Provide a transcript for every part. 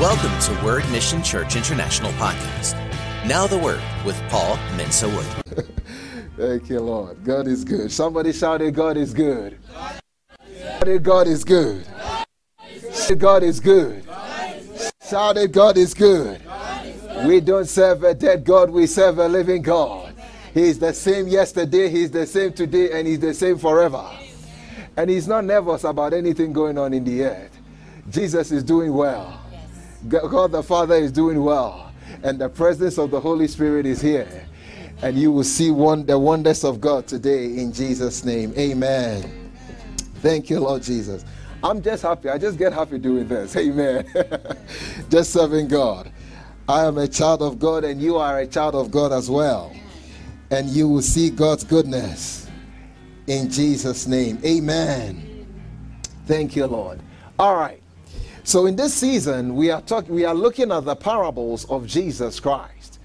Welcome to Word Mission Church International Podcast. Now the Word with Paul Mensa Wood. Thank you, Lord. God is good. Somebody shouted, God is good. Shouted, God is good. Shouted, God is good. Shouted, God is good. We don't serve a dead God, we serve a living God. He's the same yesterday, He's the same today, and He's the same forever. And He's not nervous about anything going on in the earth. Jesus is doing well. God the Father is doing well. And the presence of the Holy Spirit is here. And you will see one, the wonders of God today in Jesus' name. Amen. Thank you, Lord Jesus. I'm just happy. I just get happy doing this. Amen. just serving God. I am a child of God, and you are a child of God as well. And you will see God's goodness in Jesus' name. Amen. Thank you, Lord. All right. So in this season, we are talking, we are looking at the parables of Jesus Christ,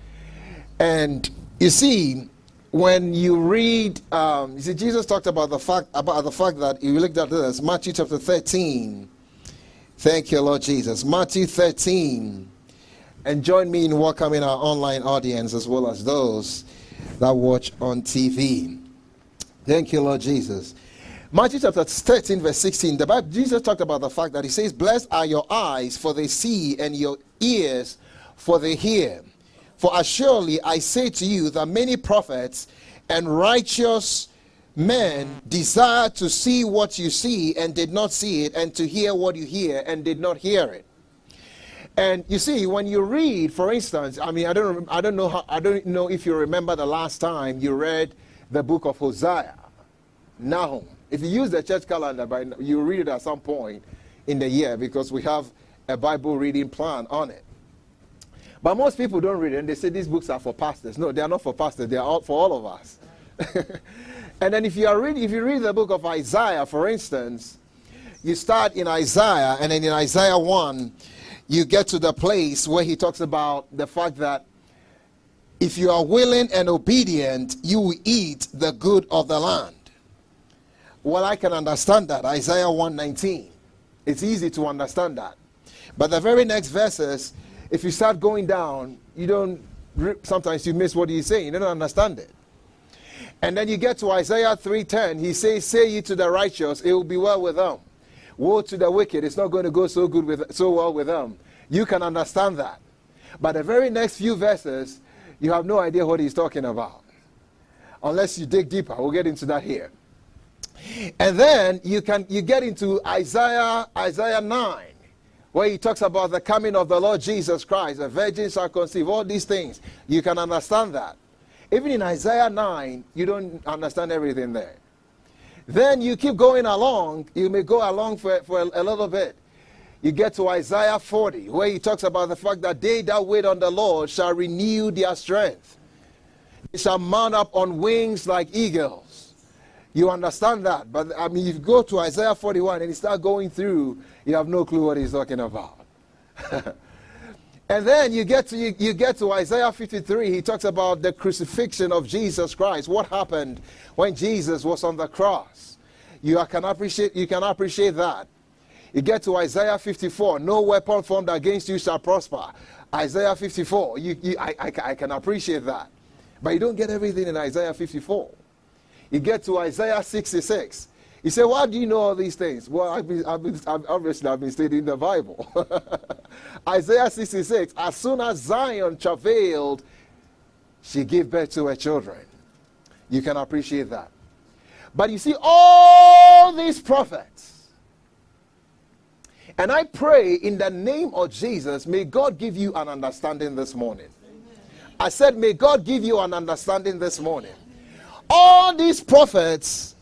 and you see, when you read, um, you see, Jesus talked about the fact about the fact that you looked at this Matthew chapter thirteen. Thank you, Lord Jesus. Matthew thirteen, and join me in welcoming our online audience as well as those that watch on TV. Thank you, Lord Jesus. Matthew chapter 13, verse 16, the Bible, Jesus talked about the fact that he says, Blessed are your eyes, for they see, and your ears, for they hear. For assuredly I say to you that many prophets and righteous men desire to see what you see and did not see it, and to hear what you hear and did not hear it. And you see, when you read, for instance, I mean, I don't, I don't know how, I don't know if you remember the last time you read the book of Hosea, Nahum. If you use the church calendar, by you read it at some point in the year because we have a Bible reading plan on it. But most people don't read it and they say these books are for pastors. No, they are not for pastors, they are all, for all of us. and then if you are reading, if you read the book of Isaiah, for instance, you start in Isaiah, and then in Isaiah 1, you get to the place where he talks about the fact that if you are willing and obedient, you will eat the good of the land. Well, I can understand that. Isaiah 119. It's easy to understand that. But the very next verses, if you start going down, you don't, sometimes you miss what he's saying. You don't understand it. And then you get to Isaiah 3:10. He says, "Say ye to the righteous, it will be well with them. Woe to the wicked, it's not going to go so good with so well with them." You can understand that. But the very next few verses, you have no idea what he's talking about. Unless you dig deeper. We'll get into that here. And then you can you get into Isaiah Isaiah 9 where he talks about the coming of the Lord Jesus Christ, the virgin shall conceive, all these things. You can understand that. Even in Isaiah 9, you don't understand everything there. Then you keep going along, you may go along for, for a, a little bit. You get to Isaiah 40, where he talks about the fact that they that wait on the Lord shall renew their strength. They shall mount up on wings like eagles. You understand that. But I mean, if you go to Isaiah 41 and you start going through, you have no clue what he's talking about. and then you get to you, you get to Isaiah 53. He talks about the crucifixion of Jesus Christ. What happened when Jesus was on the cross? You can appreciate you can appreciate that. You get to Isaiah 54. No weapon formed against you shall prosper. Isaiah 54. You, you I, I, I can appreciate that. But you don't get everything in Isaiah 54. You get to Isaiah 66. He said, Why do you know all these things? Well, I've been, I've been, I've, obviously, I've been studying the Bible. Isaiah 66 As soon as Zion travailed, she gave birth to her children. You can appreciate that. But you see, all these prophets, and I pray in the name of Jesus, may God give you an understanding this morning. I said, May God give you an understanding this morning all these prophets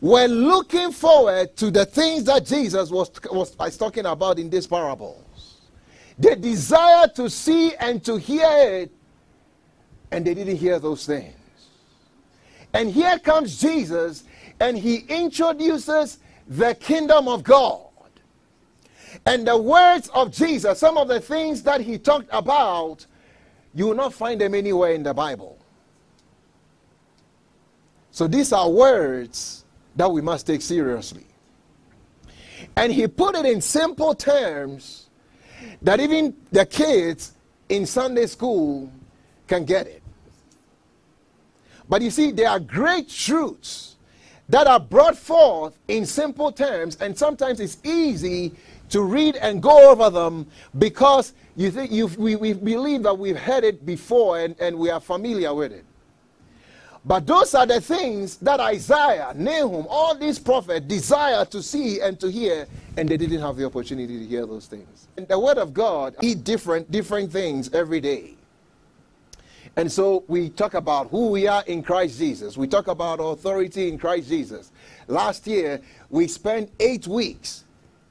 were looking forward to the things that Jesus was, was, was talking about in these parables. They desired to see and to hear it, and they didn't hear those things. And here comes Jesus, and he introduces the kingdom of God. And the words of Jesus, some of the things that he talked about, you will not find them anywhere in the Bible. So these are words that we must take seriously. And he put it in simple terms that even the kids in Sunday school can get it. But you see, there are great truths that are brought forth in simple terms, and sometimes it's easy to read and go over them because you think we, we believe that we've heard it before and, and we are familiar with it. But those are the things that Isaiah, Nahum, all these prophets desire to see and to hear, and they didn't have the opportunity to hear those things. And the word of God eat different different things every day. And so we talk about who we are in Christ Jesus. We talk about authority in Christ Jesus. Last year, we spent eight weeks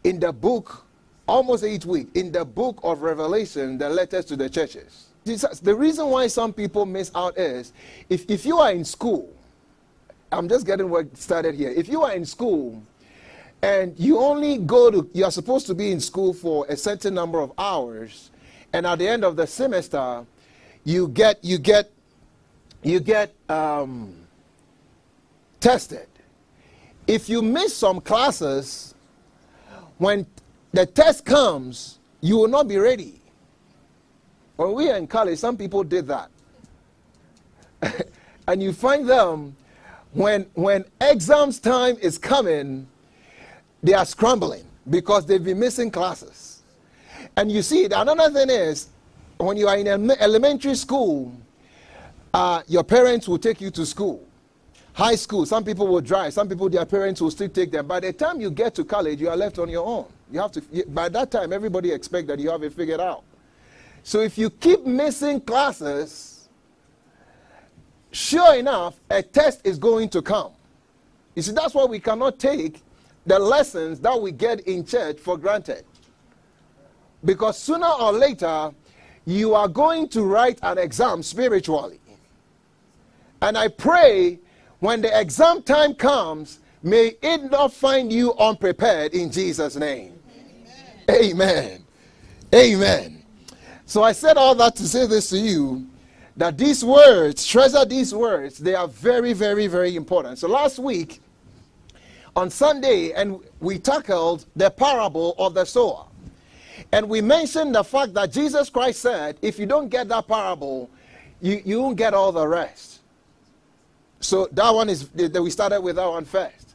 in the book, almost eight weeks, in the book of Revelation, the letters to the churches. The reason why some people miss out is if, if you are in school, I'm just getting work started here. If you are in school and you only go to, you are supposed to be in school for a certain number of hours, and at the end of the semester, you get, you get, you get um, tested. If you miss some classes, when the test comes, you will not be ready. When we were in college, some people did that. and you find them when when exams time is coming, they are scrambling because they've been missing classes. And you see, another thing is when you are in elementary school, uh, your parents will take you to school. High school, some people will drive, some people, their parents will still take them. By the time you get to college, you are left on your own. You have to, by that time, everybody expect that you have it figured out. So if you keep missing classes, sure enough, a test is going to come. You see, that's why we cannot take the lessons that we get in church for granted. Because sooner or later, you are going to write an exam spiritually. And I pray when the exam time comes, may it not find you unprepared in Jesus' name. Amen. Amen. Amen. So I said all that to say this to you that these words, treasure these words, they are very, very, very important. So last week, on Sunday, and we tackled the parable of the sower. And we mentioned the fact that Jesus Christ said, if you don't get that parable, you, you won't get all the rest. So that one is that we started with that one first.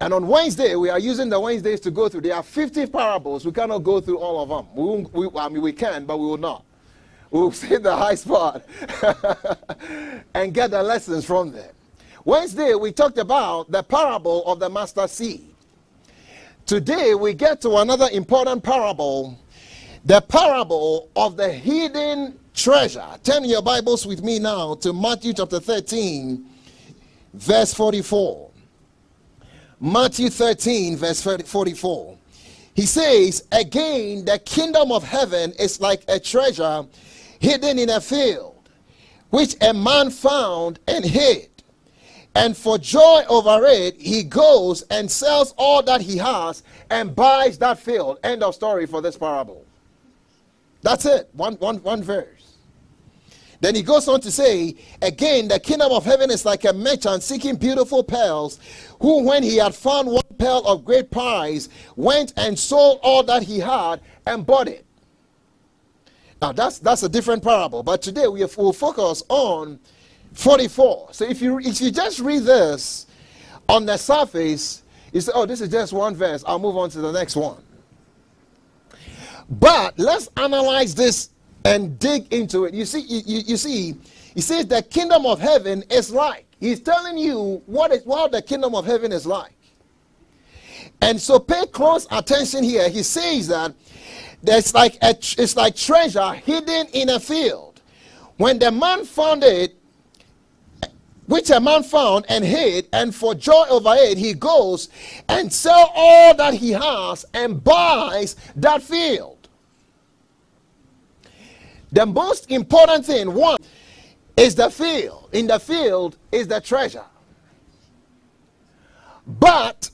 And on Wednesday, we are using the Wednesdays to go through. There are 50 parables. We cannot go through all of them. We, we I mean, we can, but we will not. We'll see the high spot and get the lessons from there. Wednesday, we talked about the parable of the mustard seed. Today, we get to another important parable the parable of the hidden treasure. Turn your Bibles with me now to Matthew chapter 13, verse 44. Matthew 13, verse 44. He says, Again, the kingdom of heaven is like a treasure hidden in a field, which a man found and hid. And for joy over it, he goes and sells all that he has and buys that field. End of story for this parable. That's it. One, one, one verse. Then he goes on to say, again, the kingdom of heaven is like a merchant seeking beautiful pearls, who, when he had found one pearl of great price, went and sold all that he had and bought it. Now, that's, that's a different parable, but today we will focus on 44. So if you, if you just read this on the surface, you say, oh, this is just one verse. I'll move on to the next one. But let's analyze this and dig into it. You see, you, you, see, he says the kingdom of heaven is like. He's telling you what is what the kingdom of heaven is like. And so pay close attention here. He says that there's like a, it's like treasure hidden in a field. When the man found it, which a man found and hid, and for joy over it, he goes and sell all that he has and buys that field. The most important thing, one, is the field. In the field is the treasure. But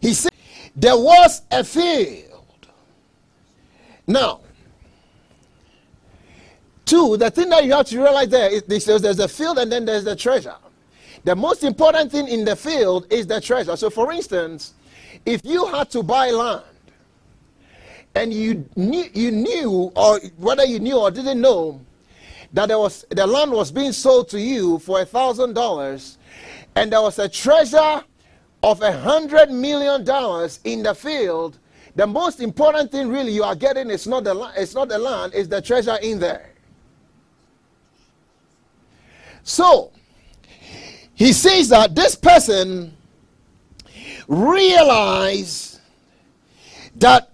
he said there was a field. Now, two, the thing that you have to realize there is there's a field and then there's the treasure. The most important thing in the field is the treasure. So, for instance, if you had to buy land and you knew, you knew, or whether you knew or didn't know, that there was the land was being sold to you for a thousand dollars, and there was a treasure of a hundred million dollars in the field, the most important thing really you are getting is not the it's not the land, it's the treasure in there. So he says that this person realized that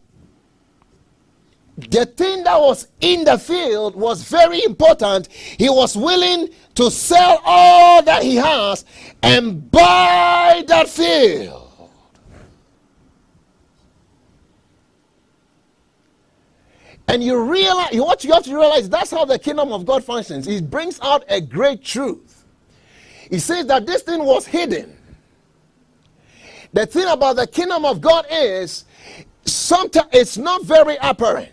the thing that was in the field was very important. He was willing to sell all that he has and buy that field. And you realize what you have to realize that's how the kingdom of God functions. It brings out a great truth. He says that this thing was hidden. The thing about the kingdom of God is sometimes it's not very apparent.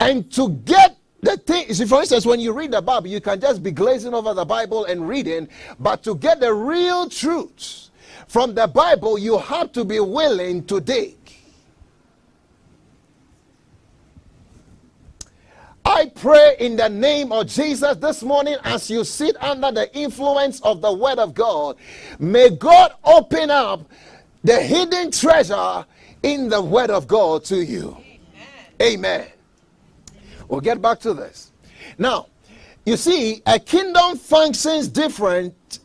And to get the thing, see, for instance, when you read the Bible, you can just be glazing over the Bible and reading, but to get the real truths from the Bible, you have to be willing to dig. I pray in the name of Jesus this morning as you sit under the influence of the Word of God, may God open up the hidden treasure in the Word of God to you. Amen. Amen. We'll get back to this. Now, you see, a kingdom functions different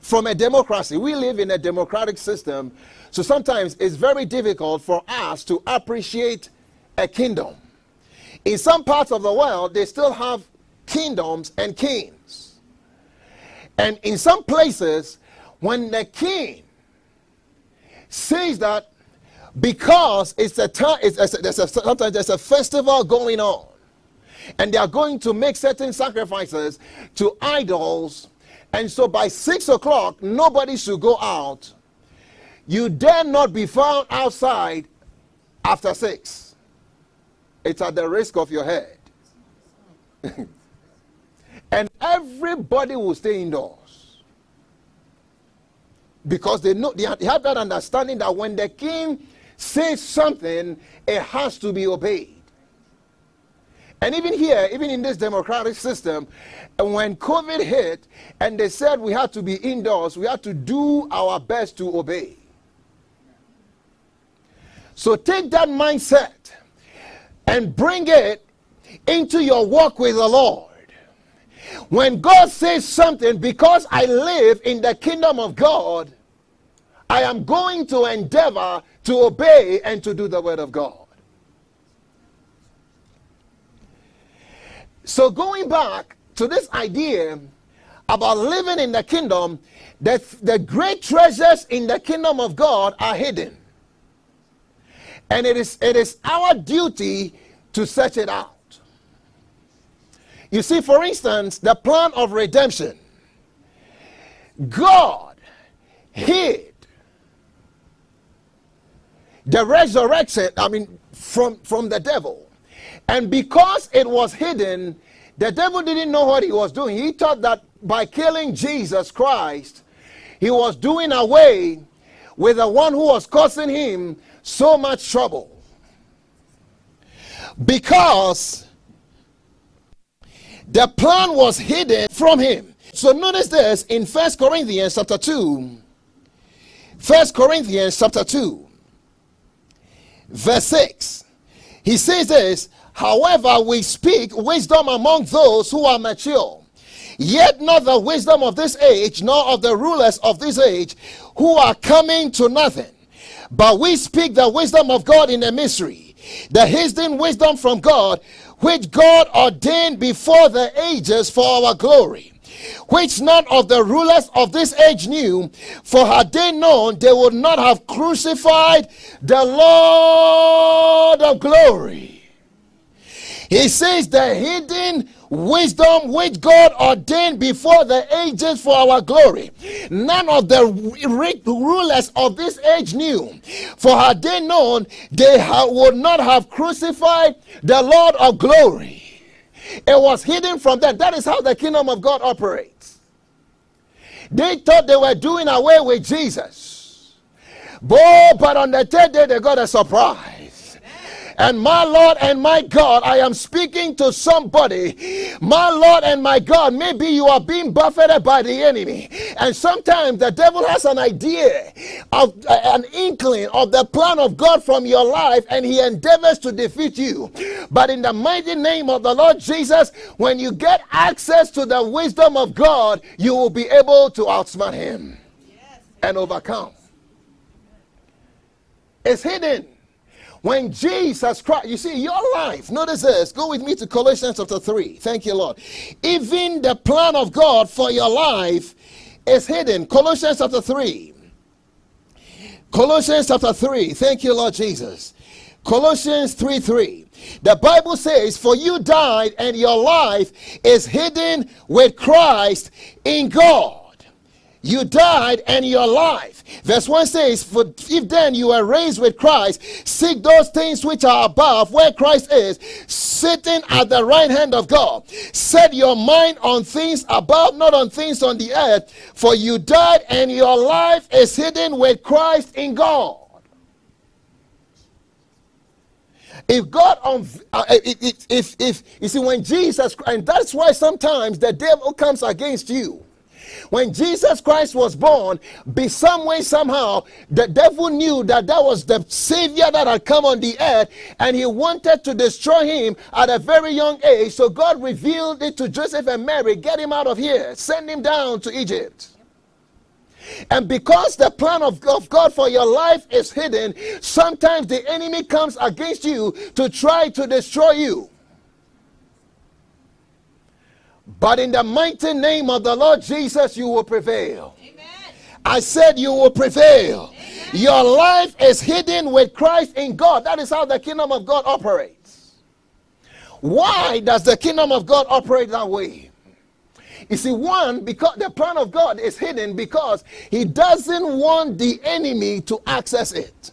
from a democracy. We live in a democratic system, so sometimes it's very difficult for us to appreciate a kingdom. In some parts of the world, they still have kingdoms and kings. And in some places, when the king says that because it's a time, it's, it's, a, sometimes there's a festival going on, and they are going to make certain sacrifices to idols. And so by six o'clock, nobody should go out. You dare not be found outside after six. It's at the risk of your head. and everybody will stay indoors. Because they know they have that understanding that when the king says something, it has to be obeyed. And even here, even in this democratic system, when COVID hit and they said we had to be indoors, we had to do our best to obey. So take that mindset and bring it into your walk with the Lord. When God says something, because I live in the kingdom of God, I am going to endeavor to obey and to do the word of God. So, going back to this idea about living in the kingdom, that the great treasures in the kingdom of God are hidden. And it is, it is our duty to search it out. You see, for instance, the plan of redemption. God hid the resurrection, I mean, from, from the devil and because it was hidden, the devil didn't know what he was doing. He thought that by killing Jesus Christ, he was doing away with the one who was causing him so much trouble. Because the plan was hidden from him. So notice this in First Corinthians chapter 2. First Corinthians chapter 2, verse 6. He says this However, we speak wisdom among those who are mature, yet not the wisdom of this age, nor of the rulers of this age, who are coming to nothing. But we speak the wisdom of God in a mystery, the hidden wisdom from God, which God ordained before the ages for our glory which none of the rulers of this age knew, for had they known, they would not have crucified the Lord of glory. He says the hidden wisdom which God ordained before the ages for our glory. None of the rulers of this age knew. For had they known, they would not have crucified the Lord of glory. It was hidden from them. That is how the kingdom of God operates. They thought they were doing away with Jesus. Boy, but on the third day they got a surprise. And my Lord and my God, I am speaking to somebody. My Lord and my God, maybe you are being buffeted by the enemy. And sometimes the devil has an idea of uh, an inkling of the plan of God from your life and he endeavors to defeat you. But in the mighty name of the Lord Jesus, when you get access to the wisdom of God, you will be able to outsmart him and overcome. It's hidden. When Jesus Christ, you see, your life, notice this, go with me to Colossians chapter 3. Thank you, Lord. Even the plan of God for your life is hidden. Colossians chapter 3. Colossians chapter 3. Thank you, Lord Jesus. Colossians 3 3. The Bible says, For you died, and your life is hidden with Christ in God. You died and you're alive. Verse 1 says, For if then you are raised with Christ, seek those things which are above, where Christ is, sitting at the right hand of God. Set your mind on things above, not on things on the earth, for you died and your life is hidden with Christ in God. If God, uh, if, if, if, you see, when Jesus, and that's why sometimes the devil comes against you when Jesus Christ was born, be some way, somehow, the devil knew that that was the Savior that had come on the earth and he wanted to destroy him at a very young age. So God revealed it to Joseph and Mary get him out of here, send him down to Egypt. And because the plan of God for your life is hidden, sometimes the enemy comes against you to try to destroy you. But in the mighty name of the Lord Jesus, you will prevail. Amen. I said you will prevail. Amen. Your life is hidden with Christ in God. That is how the kingdom of God operates. Why does the kingdom of God operate that way? You see, one, because the plan of God is hidden because he doesn't want the enemy to access it.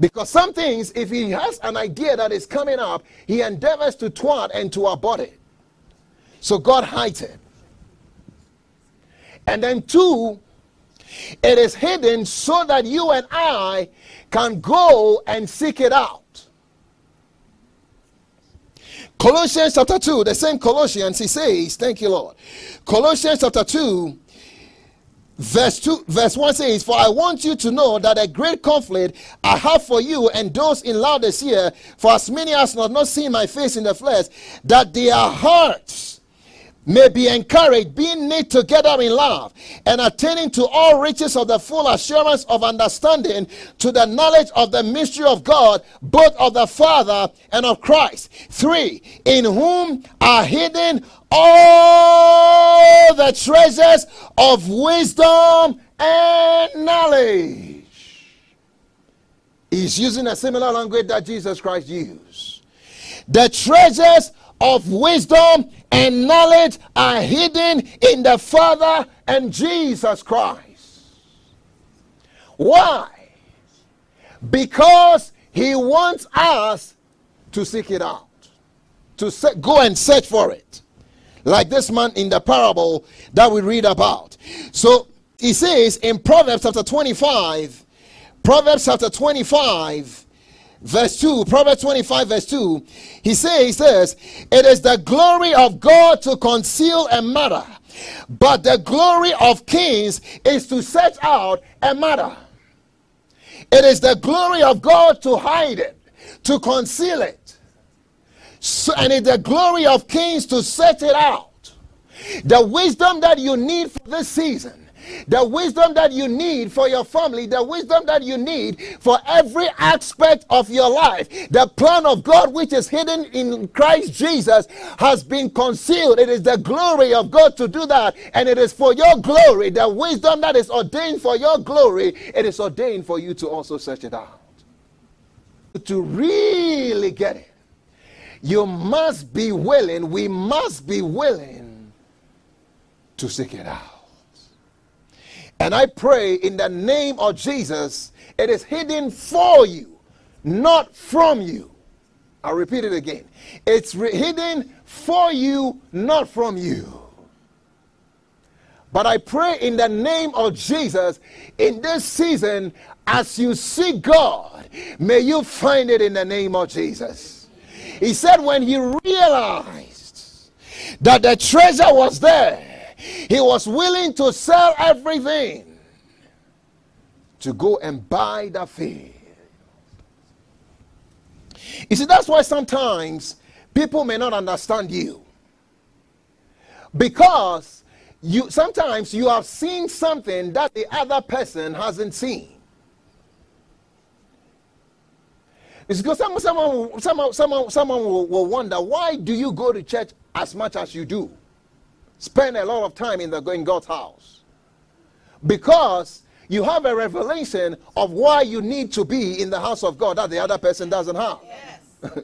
Because some things, if he has an idea that is coming up, he endeavors to twat and to abort it. So God hides it. And then, two, it is hidden so that you and I can go and seek it out. Colossians chapter 2, the same Colossians, he says, Thank you, Lord. Colossians chapter 2, Verse 2, verse 1 says, For I want you to know that a great conflict I have for you and those in Laodicea, for as many as have not seen my face in the flesh, that their hearts may be encouraged, being knit together in love, and attaining to all riches of the full assurance of understanding, to the knowledge of the mystery of God, both of the Father and of Christ. Three, in whom are hidden all the treasures of wisdom and knowledge. He's using a similar language that Jesus Christ used. The treasures of wisdom and knowledge are hidden in the Father and Jesus Christ. Why? Because he wants us to seek it out, to se- go and search for it. Like this man in the parable that we read about. So he says in Proverbs chapter 25, Proverbs chapter 25, verse 2, Proverbs 25, verse 2, he says this It is the glory of God to conceal a matter, but the glory of kings is to set out a matter. It is the glory of God to hide it, to conceal it. So, and it's the glory of kings to set it out. The wisdom that you need for this season the wisdom that you need for your family, the wisdom that you need for every aspect of your life. The plan of God, which is hidden in Christ Jesus, has been concealed. It is the glory of God to do that, and it is for your glory. The wisdom that is ordained for your glory, it is ordained for you to also search it out. To really get it, you must be willing, we must be willing to seek it out. And I pray in the name of Jesus, it is hidden for you, not from you. I'll repeat it again. It's re- hidden for you, not from you. But I pray in the name of Jesus in this season, as you seek God, may you find it in the name of Jesus. He said, when he realized that the treasure was there, he was willing to sell everything to go and buy the field. You see, that's why sometimes people may not understand you. Because you sometimes you have seen something that the other person hasn't seen. It's because someone, someone, someone, someone, someone will, will wonder why do you go to church as much as you do? Spend a lot of time in the in God's house. Because you have a revelation of why you need to be in the house of God that the other person doesn't have. Yes.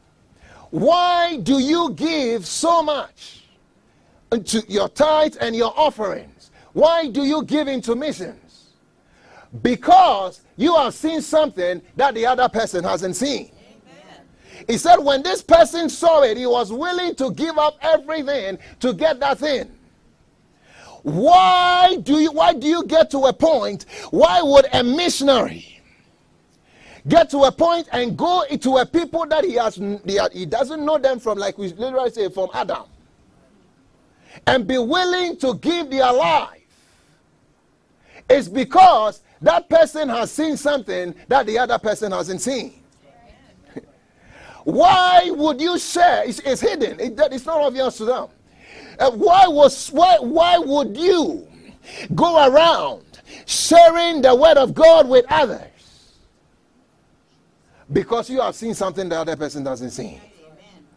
why do you give so much? to your tithes and your offerings. Why do you give into missions? Because you have seen something that the other person hasn't seen. He said, when this person saw it, he was willing to give up everything to get that thing. Why do you why do you get to a point? Why would a missionary get to a point and go into a people that he has he doesn't know them from like we literally say from Adam? and be willing to give their life It's because that person has seen something that the other person hasn't seen. why would you share? It's, it's hidden. It, it's not obvious to them. Uh, why was why why would you go around sharing the word of God with others? Because you have seen something the other person doesn't see.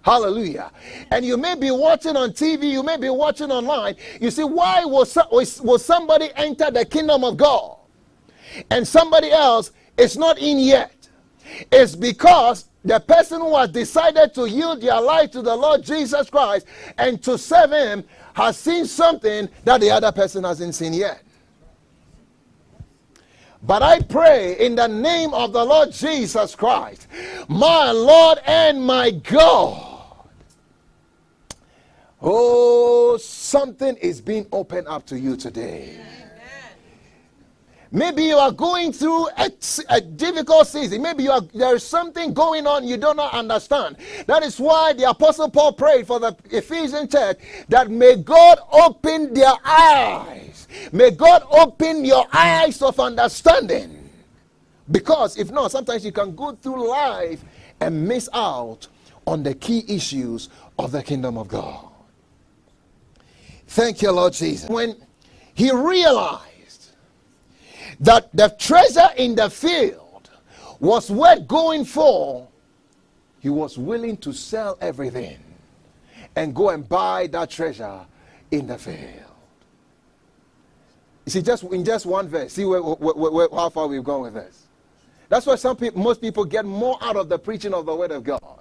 Hallelujah. And you may be watching on TV, you may be watching online. You see, why will, will somebody enter the kingdom of God and somebody else is not in yet? It's because the person who has decided to yield their life to the Lord Jesus Christ and to serve Him has seen something that the other person hasn't seen yet. But I pray in the name of the Lord Jesus Christ, my Lord and my God Oh, something is being opened up to you today. Maybe you are going through a, a difficult season. Maybe are, there is something going on you do not understand. That is why the Apostle Paul prayed for the Ephesian church that may God open their eyes. May God open your eyes of understanding. Because if not, sometimes you can go through life and miss out on the key issues of the kingdom of God. Thank you, Lord Jesus. When he realized that the treasure in the field was worth going for, he was willing to sell everything and go and buy that treasure in the field. You see, just in just one verse, see where, where, where, how far we've gone with this. That's why some people, most people get more out of the preaching of the word of God.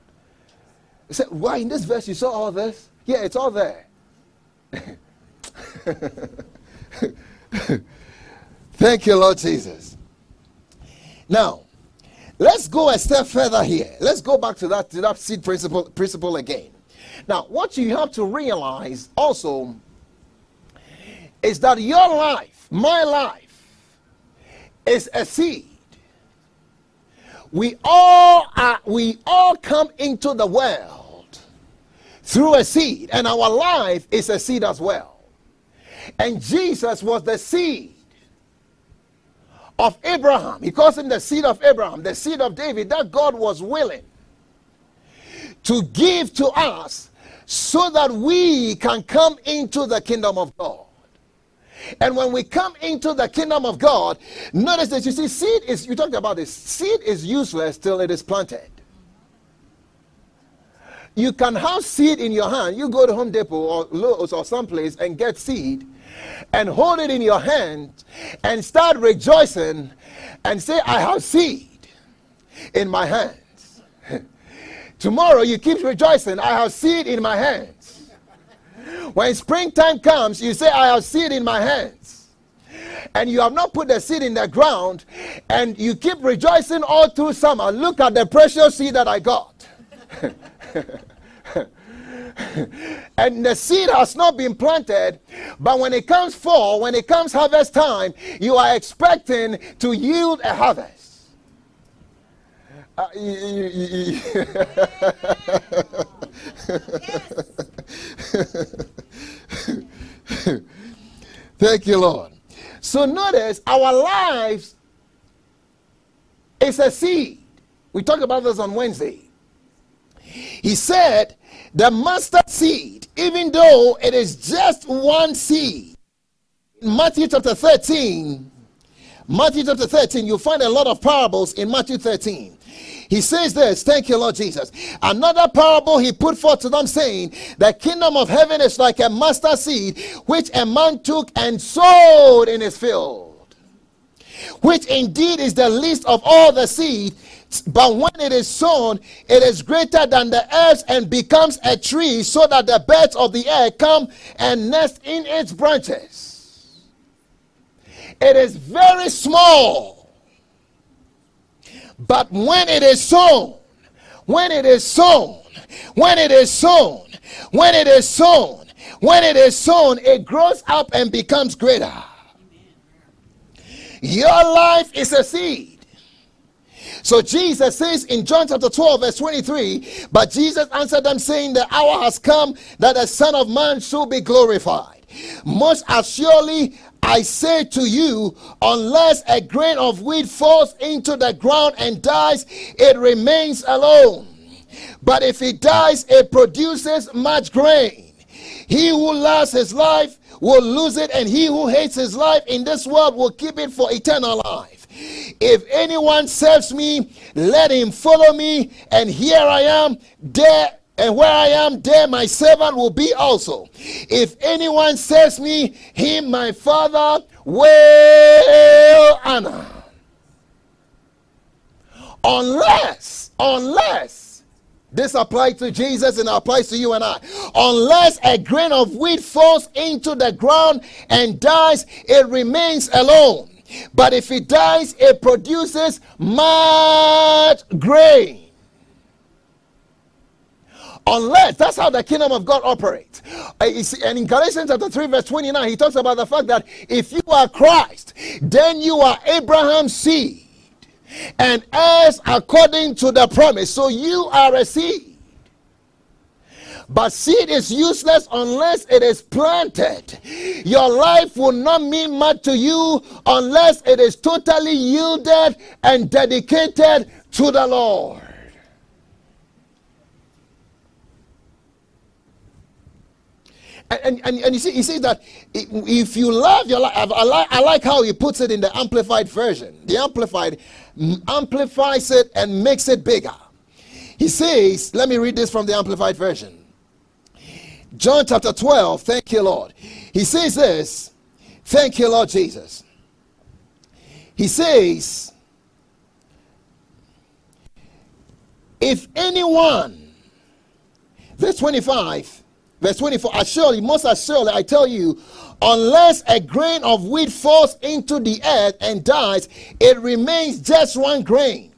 They say, why in this verse you saw all this? Yeah, it's all there. Thank you, Lord Jesus. Now, let's go a step further here. Let's go back to that, to that seed principle, principle again. Now, what you have to realize also is that your life, my life, is a seed. We all are, we all come into the world through a seed, and our life is a seed as well. And Jesus was the seed of Abraham. He calls him the seed of Abraham, the seed of David, that God was willing to give to us so that we can come into the kingdom of God. And when we come into the kingdom of God, notice that you see, seed is, you talked about this, seed is useless till it is planted. You can have seed in your hand. You go to Home Depot or Lowe's or someplace and get seed and hold it in your hand and start rejoicing and say, I have seed in my hands. Tomorrow you keep rejoicing, I have seed in my hands. When springtime comes, you say, I have seed in my hands. And you have not put the seed in the ground, and you keep rejoicing all through summer. Look at the precious seed that I got. and the seed has not been planted, but when it comes fall, when it comes harvest time, you are expecting to yield a harvest. Uh, Thank you, Lord. So notice our lives is a seed. We talked about this on Wednesday. He said, the mustard seed, even though it is just one seed, in Matthew chapter 13, Matthew chapter 13, you'll find a lot of parables in Matthew 13. He says this, thank you, Lord Jesus. Another parable he put forth to them, saying, The kingdom of heaven is like a mustard seed, which a man took and sowed in his field, which indeed is the least of all the seed but when it is sown, it is greater than the earth and becomes a tree, so that the birds of the air come and nest in its branches. It is very small. But when it is sown, when it is sown, when it is sown, when it is sown, when it is sown, it grows up and becomes greater. Your life is a seed. So Jesus says in John chapter 12, verse 23, but Jesus answered them, saying, The hour has come that the Son of Man should be glorified. Most assuredly, I say to you, unless a grain of wheat falls into the ground and dies, it remains alone. But if it dies, it produces much grain. He who loves his life will lose it, and he who hates his life in this world will keep it for eternal life. If anyone serves me, let him follow me, and here I am, there and where I am, there my servant will be also. If anyone serves me, him my father will honor. Unless, unless, this applies to Jesus and applies to you and I. Unless a grain of wheat falls into the ground and dies, it remains alone. But if it dies, it produces much grain. Unless that's how the kingdom of God operates. Uh, and in Galatians chapter 3, verse 29, he talks about the fact that if you are Christ, then you are Abraham's seed and heirs according to the promise. So you are a seed. But seed is useless unless it is planted. Your life will not mean much to you unless it is totally yielded and dedicated to the Lord. And, and, and you see, he says that if you love your life, I like, I like how he puts it in the amplified version. The amplified amplifies it and makes it bigger. He says, let me read this from the amplified version. John chapter 12, thank you, Lord. He says this, thank you, Lord Jesus. He says, if anyone, verse 25, verse 24, I surely, most assuredly, I tell you, unless a grain of wheat falls into the earth and dies, it remains just one grain.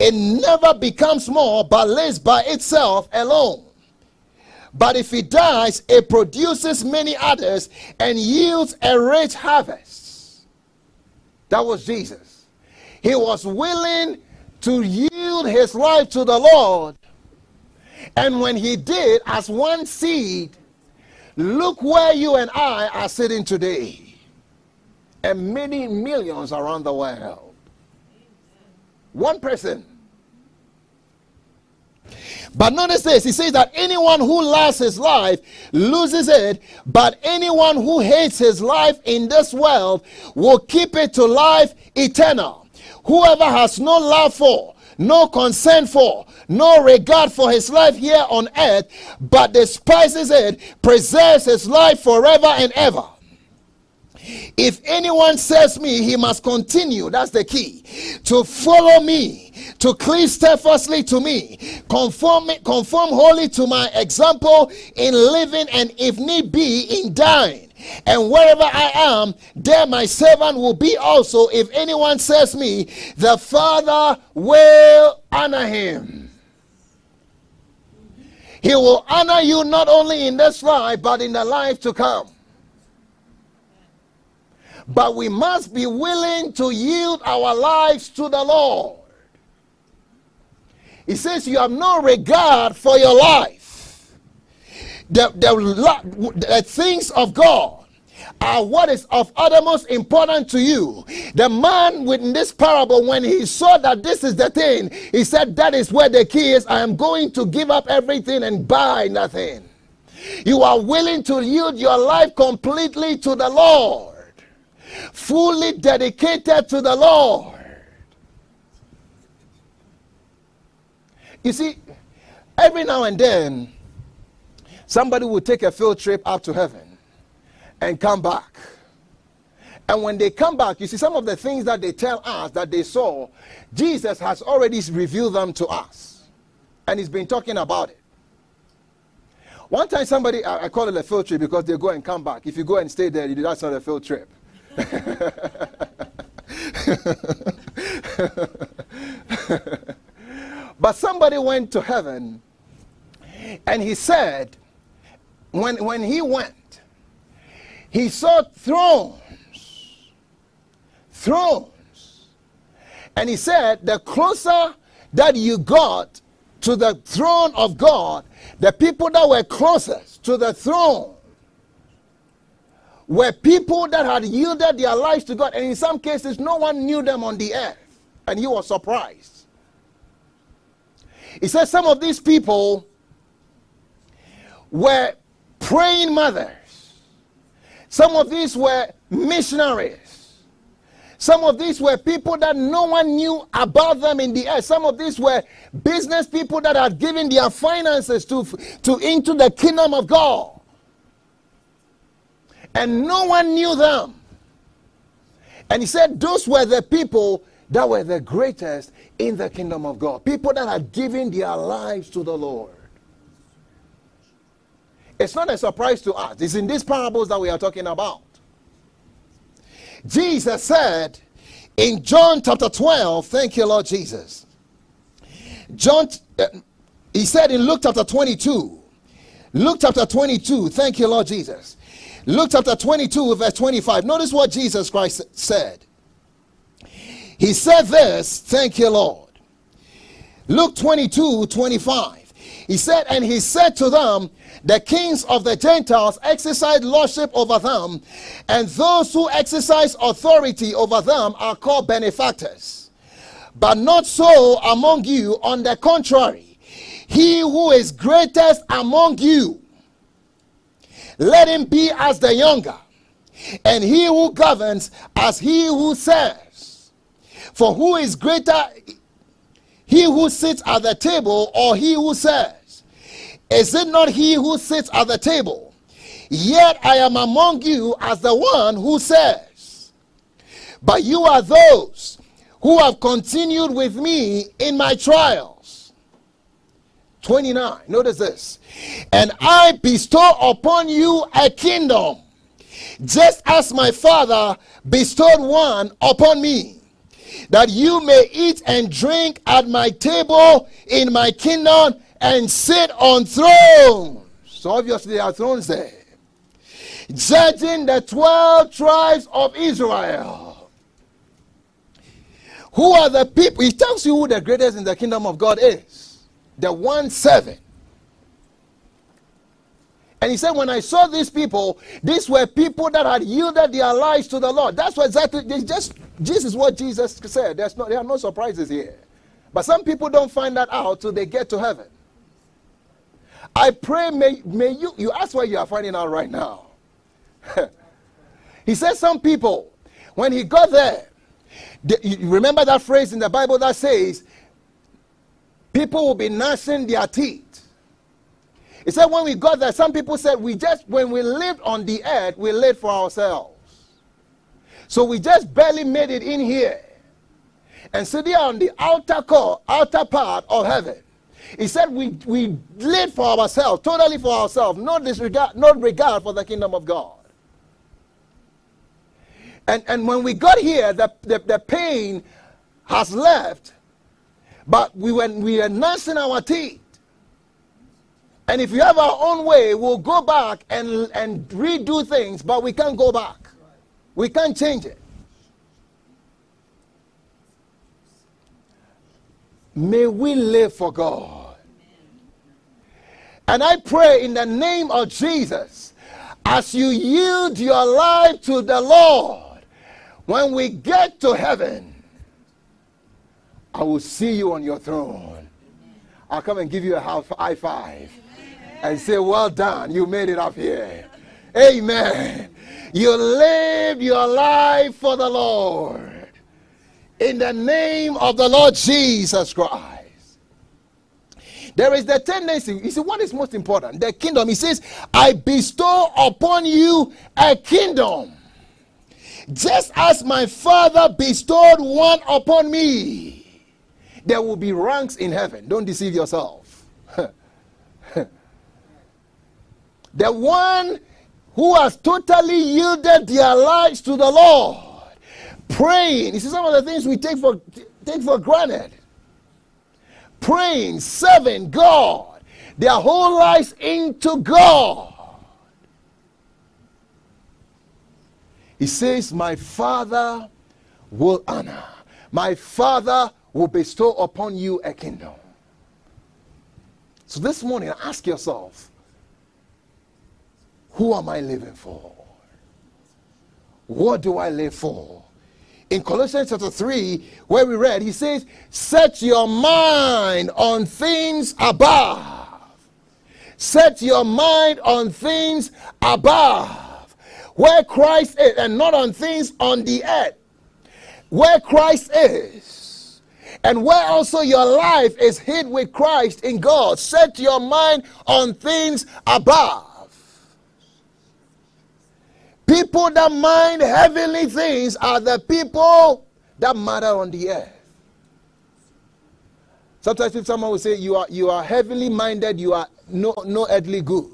It never becomes more, but lives by itself alone. But if it dies, it produces many others and yields a rich harvest. That was Jesus. He was willing to yield his life to the Lord. And when he did, as one seed, look where you and I are sitting today, and many millions around the world. One person but notice this he says that anyone who loves his life loses it, but anyone who hates his life in this world will keep it to life eternal. Whoever has no love for, no concern for, no regard for his life here on earth, but despises it, preserves his life forever and ever. If anyone says me, he must continue. That's the key. To follow me, to cleave steadfastly to me, conform, conform wholly to my example in living and if need be in dying. And wherever I am, there my servant will be also. If anyone says me, the Father will honor him. He will honor you not only in this life, but in the life to come. But we must be willing to yield our lives to the Lord. He says, You have no regard for your life. The, the, the things of God are what is of uttermost importance to you. The man within this parable, when he saw that this is the thing, he said, That is where the key is. I am going to give up everything and buy nothing. You are willing to yield your life completely to the Lord, fully dedicated to the Lord. You see, every now and then, somebody will take a field trip up to heaven and come back. And when they come back, you see, some of the things that they tell us that they saw, Jesus has already revealed them to us. And he's been talking about it. One time, somebody, I, call it a field trip because they go and come back. If you go and stay there, that's not a field trip. But somebody went to heaven and he said, when, when he went, he saw thrones. Thrones. And he said, the closer that you got to the throne of God, the people that were closest to the throne were people that had yielded their lives to God. And in some cases, no one knew them on the earth. And he was surprised. He says some of these people were praying mothers. Some of these were missionaries. Some of these were people that no one knew about them in the earth. Some of these were business people that had given their finances to, to into the kingdom of God. And no one knew them. And he said those were the people that were the greatest in the kingdom of God. People that are giving their lives to the Lord. It's not a surprise to us. It's in these parables that we are talking about. Jesus said in John chapter 12, thank you, Lord Jesus. John, uh, he said in Luke chapter 22, Luke chapter 22, thank you, Lord Jesus. Luke chapter 22, verse 25. Notice what Jesus Christ said. He said this, thank you, Lord. Luke 22 25. He said, And he said to them, The kings of the Gentiles exercise lordship over them, and those who exercise authority over them are called benefactors. But not so among you, on the contrary. He who is greatest among you, let him be as the younger, and he who governs as he who serves. For who is greater, he who sits at the table or he who says, Is it not he who sits at the table? Yet I am among you as the one who says, But you are those who have continued with me in my trials. 29. Notice this. And I bestow upon you a kingdom, just as my Father bestowed one upon me that you may eat and drink at my table in my kingdom and sit on thrones. So obviously there are thrones there. Judging the 12 tribes of Israel. Who are the people? He tells you who the greatest in the kingdom of God is. The one seven. And he said, When I saw these people, these were people that had yielded their lives to the Lord. That's what exactly they just this is what Jesus said. There's no there are no surprises here. But some people don't find that out till they get to heaven. I pray may, may you you ask where you are finding out right now. he said some people, when he got there, the, you remember that phrase in the Bible that says, people will be gnashing their teeth he said, when we got there, some people said, we just, when we lived on the earth, we lived for ourselves. So we just barely made it in here. And sitting on the outer core, outer part of heaven. He said, we, we lived for ourselves, totally for ourselves, no disregard, no regard for the kingdom of God. And, and when we got here, the, the, the pain has left, but we were, we were nursing our teeth. And if you have our own way, we'll go back and, and redo things, but we can't go back. We can't change it. May we live for God. And I pray in the name of Jesus, as you yield your life to the Lord, when we get to heaven, I will see you on your throne. I'll come and give you a high five and say, Well done, you made it up here. Amen. You live your life for the Lord in the name of the Lord Jesus Christ. There is the tendency, you see, what is most important? The kingdom. He says, I bestow upon you a kingdom, just as my father bestowed one upon me. There will be ranks in heaven. Don't deceive yourself. the one who has totally yielded their lives to the Lord praying. You see, some of the things we take for, take for granted. Praying, serving God, their whole lives into God. He says, My Father will honor, my Father will bestow upon you a kingdom. So this morning, ask yourself, who am I living for? What do I live for? in Colossians chapter 3, where we read, he says, Set your mind on things above. Set your mind on things above, where Christ is, and not on things on the earth. Where Christ is, and where also your life is hid with Christ in God. Set your mind on things above. People that mind heavenly things are the people that matter on the earth. Sometimes if someone will say you are you are heavenly minded, you are no no earthly good.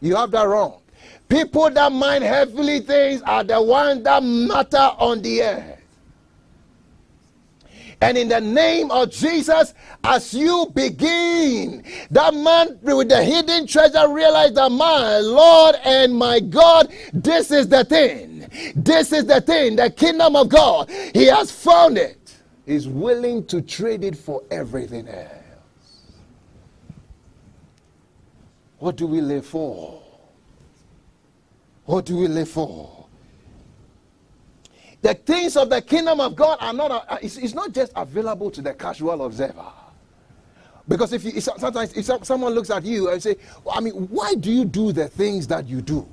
You have that wrong. People that mind heavenly things are the ones that matter on the earth. And in the name of Jesus, as you begin, that man with the hidden treasure realize that my Lord and my God, this is the thing. This is the thing, the kingdom of God. He has found it. He's willing to trade it for everything else. What do we live for? What do we live for? The things of the kingdom of God are not, uh, it's, not just available to the casual observer. Because if you, sometimes if someone looks at you and say, well, I mean, why do you do the things that you do?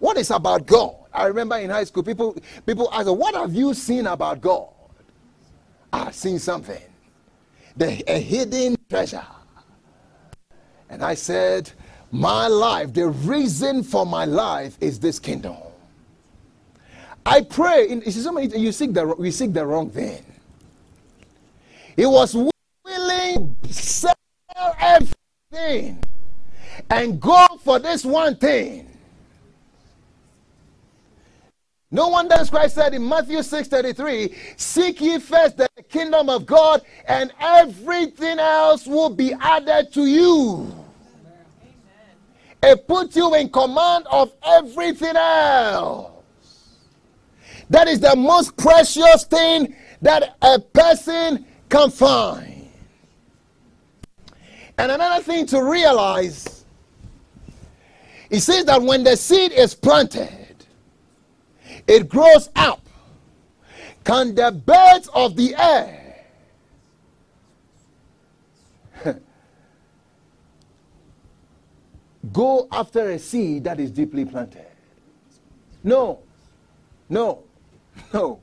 What is about God? I remember in high school, people, people ask, what have you seen about God? I've seen something, the, a hidden treasure. And I said, my life, the reason for my life is this kingdom. I pray. You you seek the we seek the wrong thing. He was willing to sell everything and go for this one thing. No wonder Christ said in Matthew 6:33, "Seek ye first the kingdom of God, and everything else will be added to you." It puts you in command of everything else. That is the most precious thing that a person can find. And another thing to realize, he says that when the seed is planted, it grows up. Can the birds of the air go after a seed that is deeply planted? No. No. No.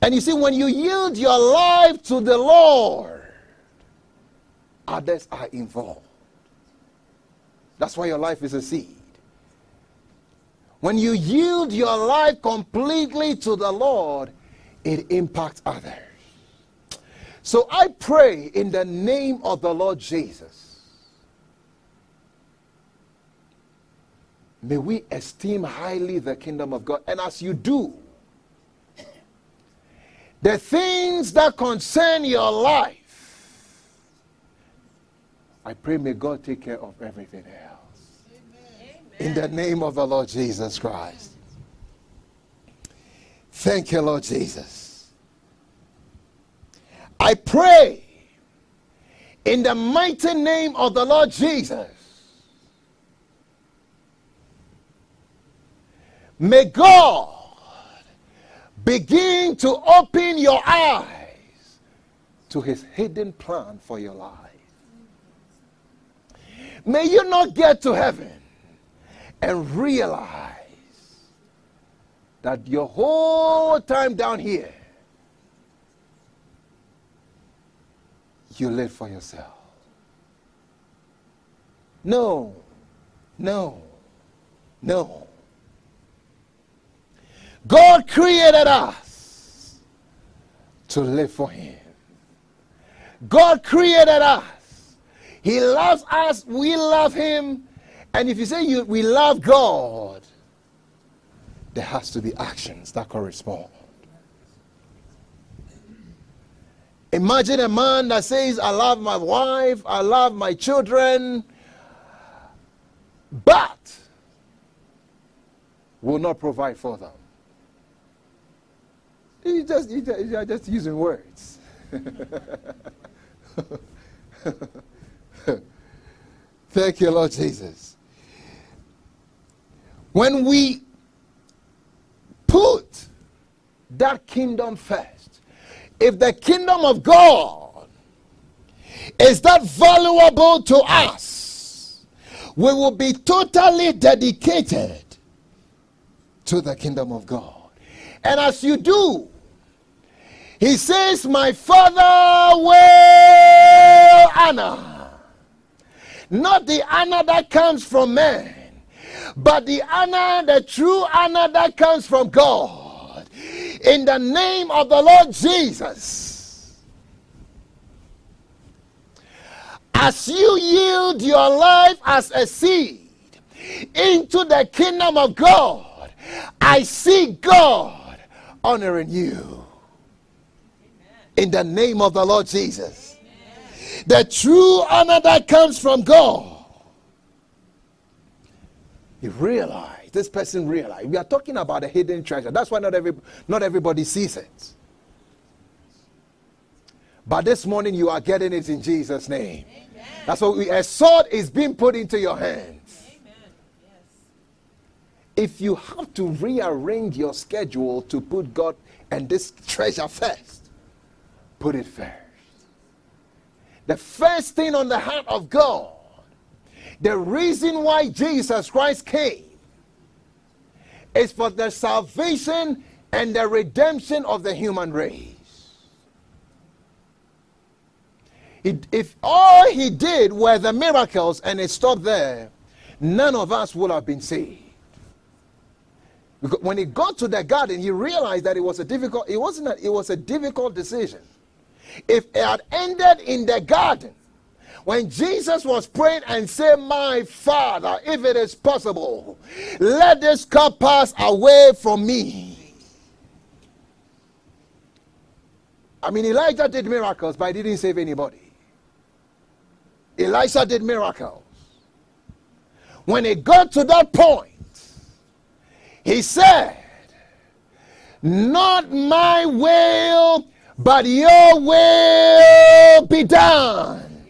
And you see, when you yield your life to the Lord, others are involved. That's why your life is a seed. When you yield your life completely to the Lord, it impacts others. So I pray in the name of the Lord Jesus May we esteem highly the kingdom of God. And as you do, the things that concern your life, I pray may God take care of everything else. Amen. In the name of the Lord Jesus Christ. Thank you, Lord Jesus. I pray in the mighty name of the Lord Jesus. May God begin to open your eyes to his hidden plan for your life. May you not get to heaven and realize that your whole time down here, you live for yourself. No, no, no. God created us to live for Him. God created us. He loves us, we love Him. And if you say you, we love God, there has to be actions that correspond. Imagine a man that says, I love my wife, I love my children, but will not provide for them. You just, you just, you're just using words. Thank you, Lord Jesus. When we put that kingdom first, if the kingdom of God is that valuable to us, we will be totally dedicated to the kingdom of God. And as you do, he says, My father will honor. Not the honor that comes from man, but the honor, the true honor that comes from God. In the name of the Lord Jesus. As you yield your life as a seed into the kingdom of God, I see God honoring you in the name of the Lord Jesus. Amen. The true honor that comes from God. You realize, this person realized. We are talking about a hidden treasure. That's why not every not everybody sees it. But this morning you are getting it in Jesus' name. Amen. That's what we, a sword is being put into your hands. Amen. Yes. If you have to rearrange your schedule to put God and this treasure first, put it first. The first thing on the heart of God, the reason why Jesus Christ came, is for the salvation and the redemption of the human race. It, if all he did were the miracles and it stopped there, none of us would have been saved. When he got to the garden, he realized that it was a difficult, it wasn't a, it was a difficult decision. If it had ended in the garden, when Jesus was praying and said, My Father, if it is possible, let this cup pass away from me. I mean, Elijah did miracles, but he didn't save anybody. Elisha did miracles. When it got to that point, he said, Not my will, but your will be done.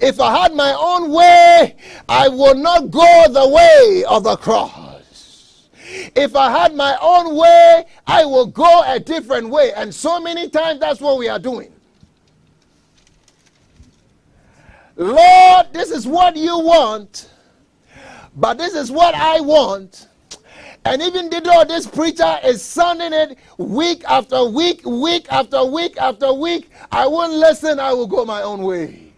if I had my own way, I would not go the way of the cross. If I had my own way, I will go a different way. And so many times that's what we are doing. Lord, this is what you want, but this is what I want. And even though this preacher is sounding it week after week, week after week after week, I won't listen, I will go my own way.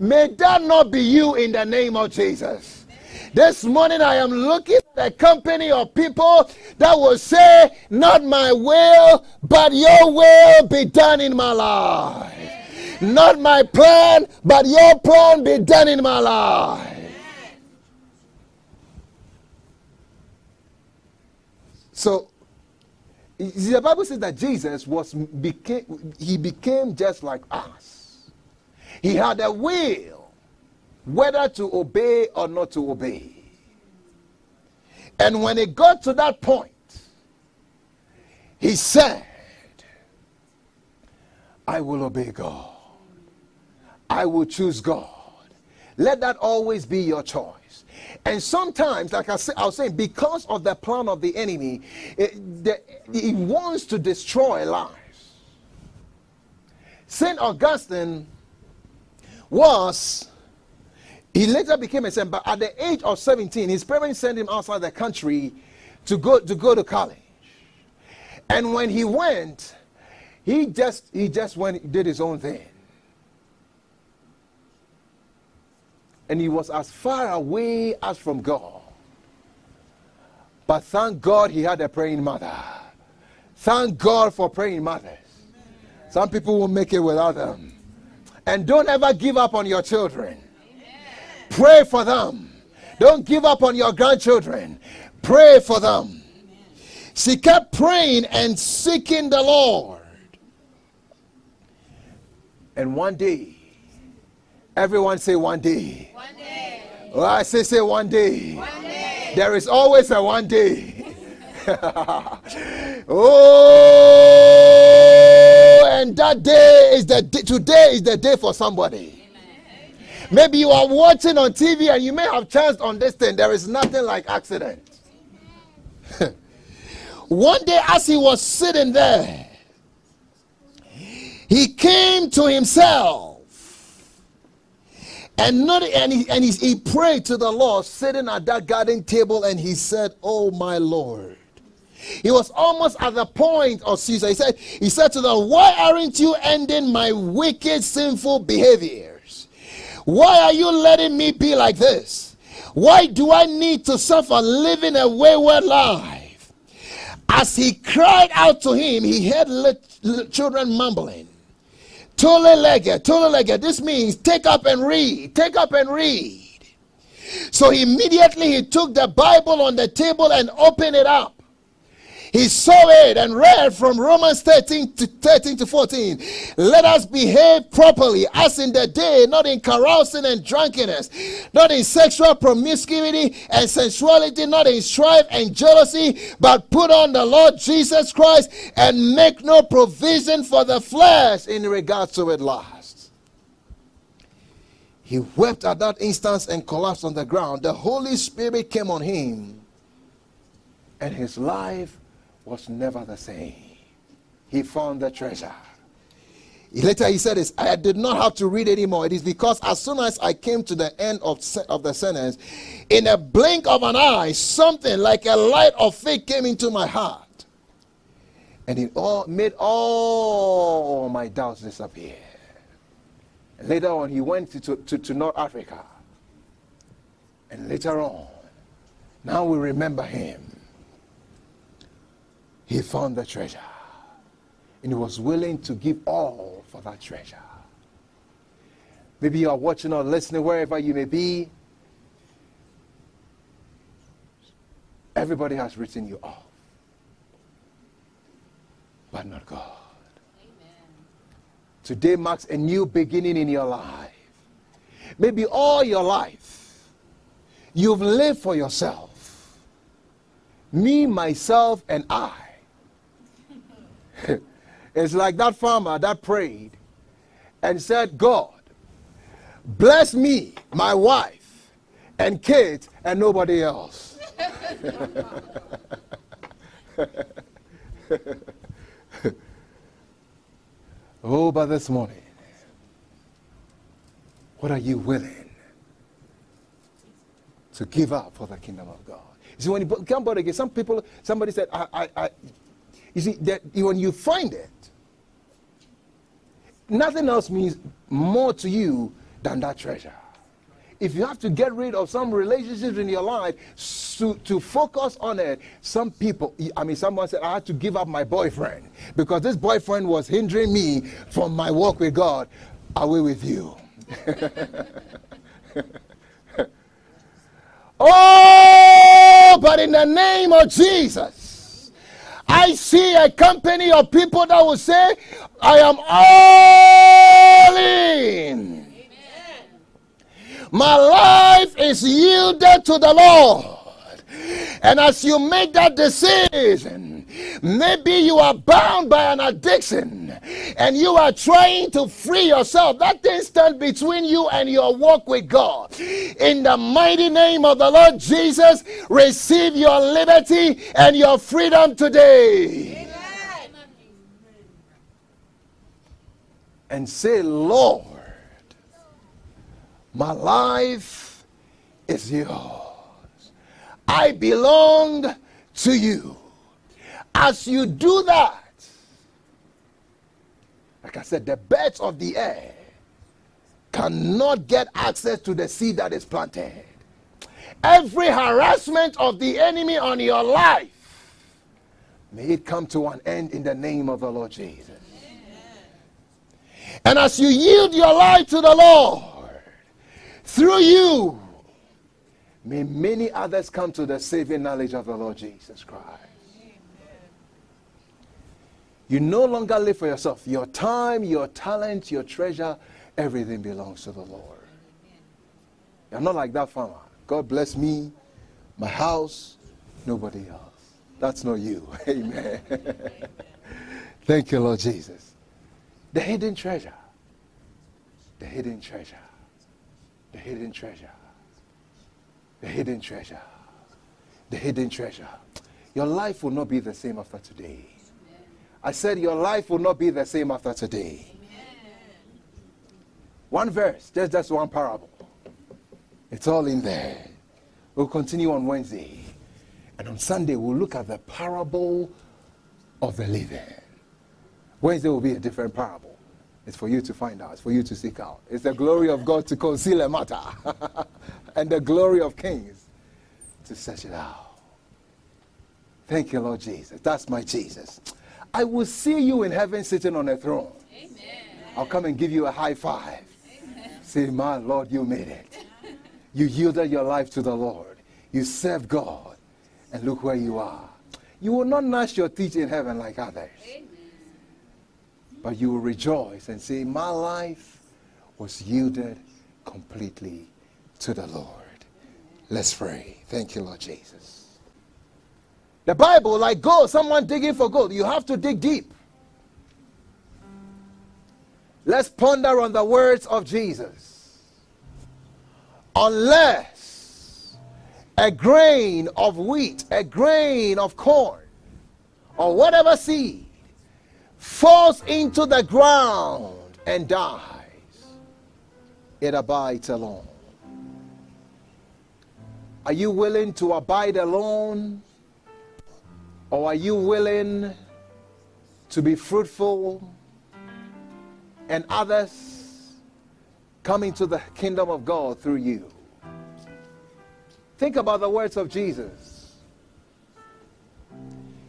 May that not be you in the name of Jesus. This morning I am looking at a company of people that will say, Not my will, but your will be done in my life. Not my plan, but your plan be done in my life. So, the Bible says that Jesus was became he became just like us. He had a will whether to obey or not to obey. And when it got to that point, he said, I will obey God. I will choose God. Let that always be your choice. And sometimes, like I, say, I was saying, because of the plan of the enemy, it, the, he wants to destroy lives. St. Augustine was, he later became a saint, but at the age of 17, his parents sent him outside the country to go to, go to college. And when he went, he just he just went did his own thing. And he was as far away as from God. But thank God he had a praying mother. Thank God for praying mothers. Some people will make it without them. And don't ever give up on your children. Pray for them. Don't give up on your grandchildren. Pray for them. She kept praying and seeking the Lord. And one day, Everyone say one day. One day. Well, oh, I say say one day. One day. There is always a one day. oh, and that day is the day, today is the day for somebody. Amen. Maybe you are watching on TV and you may have chanced on this thing. There is nothing like accident. One day, as he was sitting there, he came to himself and not and he and he, he prayed to the Lord sitting at that garden table and he said, Oh my Lord. He was almost at the point of Caesar. He said, He said to them, Why aren't you ending my wicked, sinful behaviors? Why are you letting me be like this? Why do I need to suffer living a wayward life? As he cried out to him, he heard children mumbling. Tolle lege, tolle lege. This means take up and read. Take up and read. So immediately he took the Bible on the table and opened it up. He saw it and read from Romans 13 to 13 to 14. Let us behave properly as in the day, not in carousing and drunkenness, not in sexual promiscuity and sensuality, not in strife and jealousy, but put on the Lord Jesus Christ and make no provision for the flesh in regards to it last. He wept at that instance and collapsed on the ground. The Holy Spirit came on him, and his life was never the same. He found the treasure. Later he said this, I did not have to read anymore. It is because as soon as I came to the end of, of the sentence, in a blink of an eye, something like a light of faith came into my heart. And it all made all my doubts disappear. Later on, he went to, to, to North Africa. And later on, now we remember him he found the treasure. And he was willing to give all for that treasure. Maybe you are watching or listening wherever you may be. Everybody has written you off, but not God. Amen. Today marks a new beginning in your life. Maybe all your life you've lived for yourself. Me, myself, and I. it's like that farmer that prayed and said, God, bless me, my wife, and kids, and nobody else. oh, but this morning, what are you willing to give up for the kingdom of God? You see, when you come born again, some people, somebody said, I, I, I you see, that when you find it, nothing else means more to you than that treasure. If you have to get rid of some relationships in your life to, to focus on it, some people, I mean, someone said, I had to give up my boyfriend because this boyfriend was hindering me from my walk with God. Away with you. oh, but in the name of Jesus. I see a company of people that will say, I am all in. My life is yielded to the Lord. And as you make that decision, maybe you are bound by an addiction and you are trying to free yourself. That thing stands between you and your walk with God. In the mighty name of the Lord Jesus, receive your liberty and your freedom today. Amen. And say, Lord, my life is yours. I belong to you. As you do that, like I said, the birds of the air cannot get access to the seed that is planted. Every harassment of the enemy on your life, may it come to an end in the name of the Lord Jesus. And as you yield your life to the Lord, through you, May many others come to the saving knowledge of the Lord Jesus Christ. You no longer live for yourself. Your time, your talent, your treasure, everything belongs to the Lord. You're not like that farmer. God bless me, my house, nobody else. That's not you. Amen. Thank you, Lord Jesus. The hidden treasure. The hidden treasure. The hidden treasure. The hidden treasure. The hidden treasure. Your life will not be the same after today. I said, Your life will not be the same after today. One verse, just just one parable. It's all in there. We'll continue on Wednesday. And on Sunday, we'll look at the parable of the leaven. Wednesday will be a different parable. It's for you to find out, it's for you to seek out. It's the glory of God to conceal a matter. and the glory of kings to search it out. Thank you, Lord Jesus. That's my Jesus. I will see you in heaven sitting on a throne. Amen. I'll come and give you a high five. Amen. Say, my Lord, you made it. You yielded your life to the Lord. You served God. And look where you are. You will not gnash your teeth in heaven like others. Amen. But you will rejoice and say, My life was yielded completely to the Lord. Let's pray. Thank you, Lord Jesus. The Bible, like gold, someone digging for gold, you have to dig deep. Let's ponder on the words of Jesus. Unless a grain of wheat, a grain of corn, or whatever seed falls into the ground and dies, it abides alone. Are you willing to abide alone? Or are you willing to be fruitful and others coming to the kingdom of God through you? Think about the words of Jesus.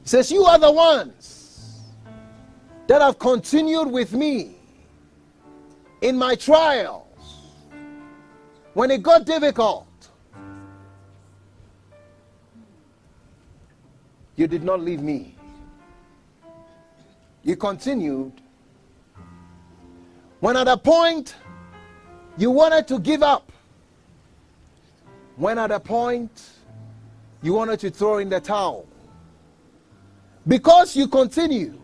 He says, You are the ones that have continued with me in my trials. When it got difficult, You did not leave me. You continued. When at a point you wanted to give up, when at a point you wanted to throw in the towel, because you continued,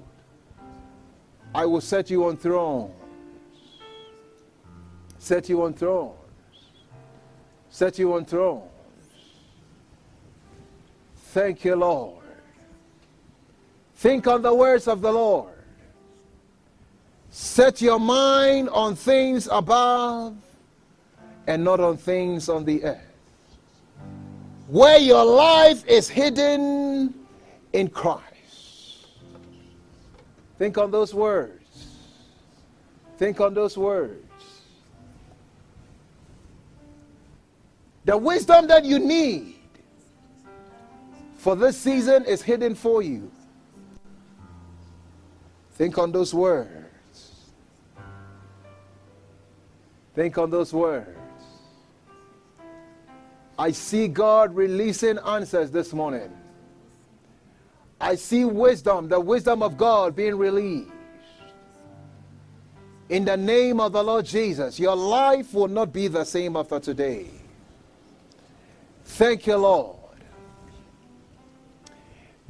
I will set you on thrones. Set you on thrones. Set you on thrones. Thank you, Lord. Think on the words of the Lord. Set your mind on things above and not on things on the earth. Where your life is hidden in Christ. Think on those words. Think on those words. The wisdom that you need for this season is hidden for you. Think on those words. Think on those words. I see God releasing answers this morning. I see wisdom, the wisdom of God being released. In the name of the Lord Jesus, your life will not be the same after today. Thank you, Lord.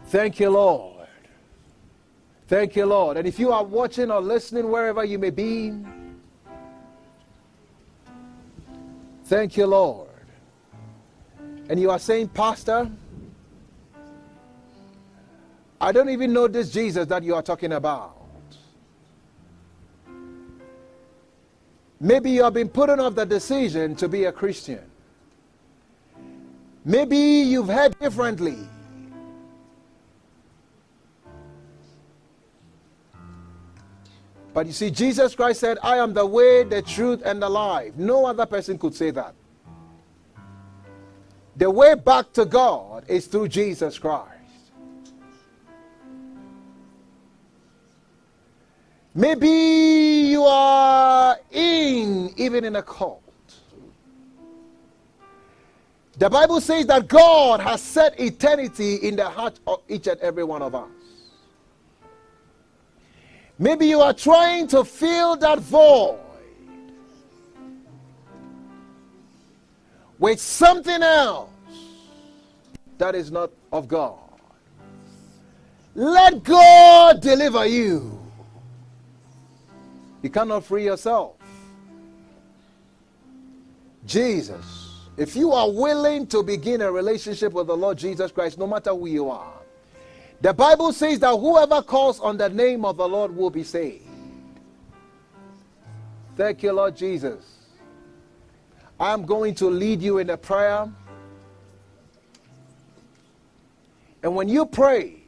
Thank you, Lord. Thank you, Lord. And if you are watching or listening wherever you may be, thank you, Lord. And you are saying, Pastor, I don't even know this Jesus that you are talking about. Maybe you have been putting off the decision to be a Christian. Maybe you've heard differently. But you see, Jesus Christ said, I am the way, the truth, and the life. No other person could say that. The way back to God is through Jesus Christ. Maybe you are in, even in a cult. The Bible says that God has set eternity in the heart of each and every one of us. Maybe you are trying to fill that void with something else that is not of God. Let God deliver you. You cannot free yourself. Jesus, if you are willing to begin a relationship with the Lord Jesus Christ, no matter who you are, the Bible says that whoever calls on the name of the Lord will be saved. Thank you, Lord Jesus. I'm going to lead you in a prayer. And when you pray,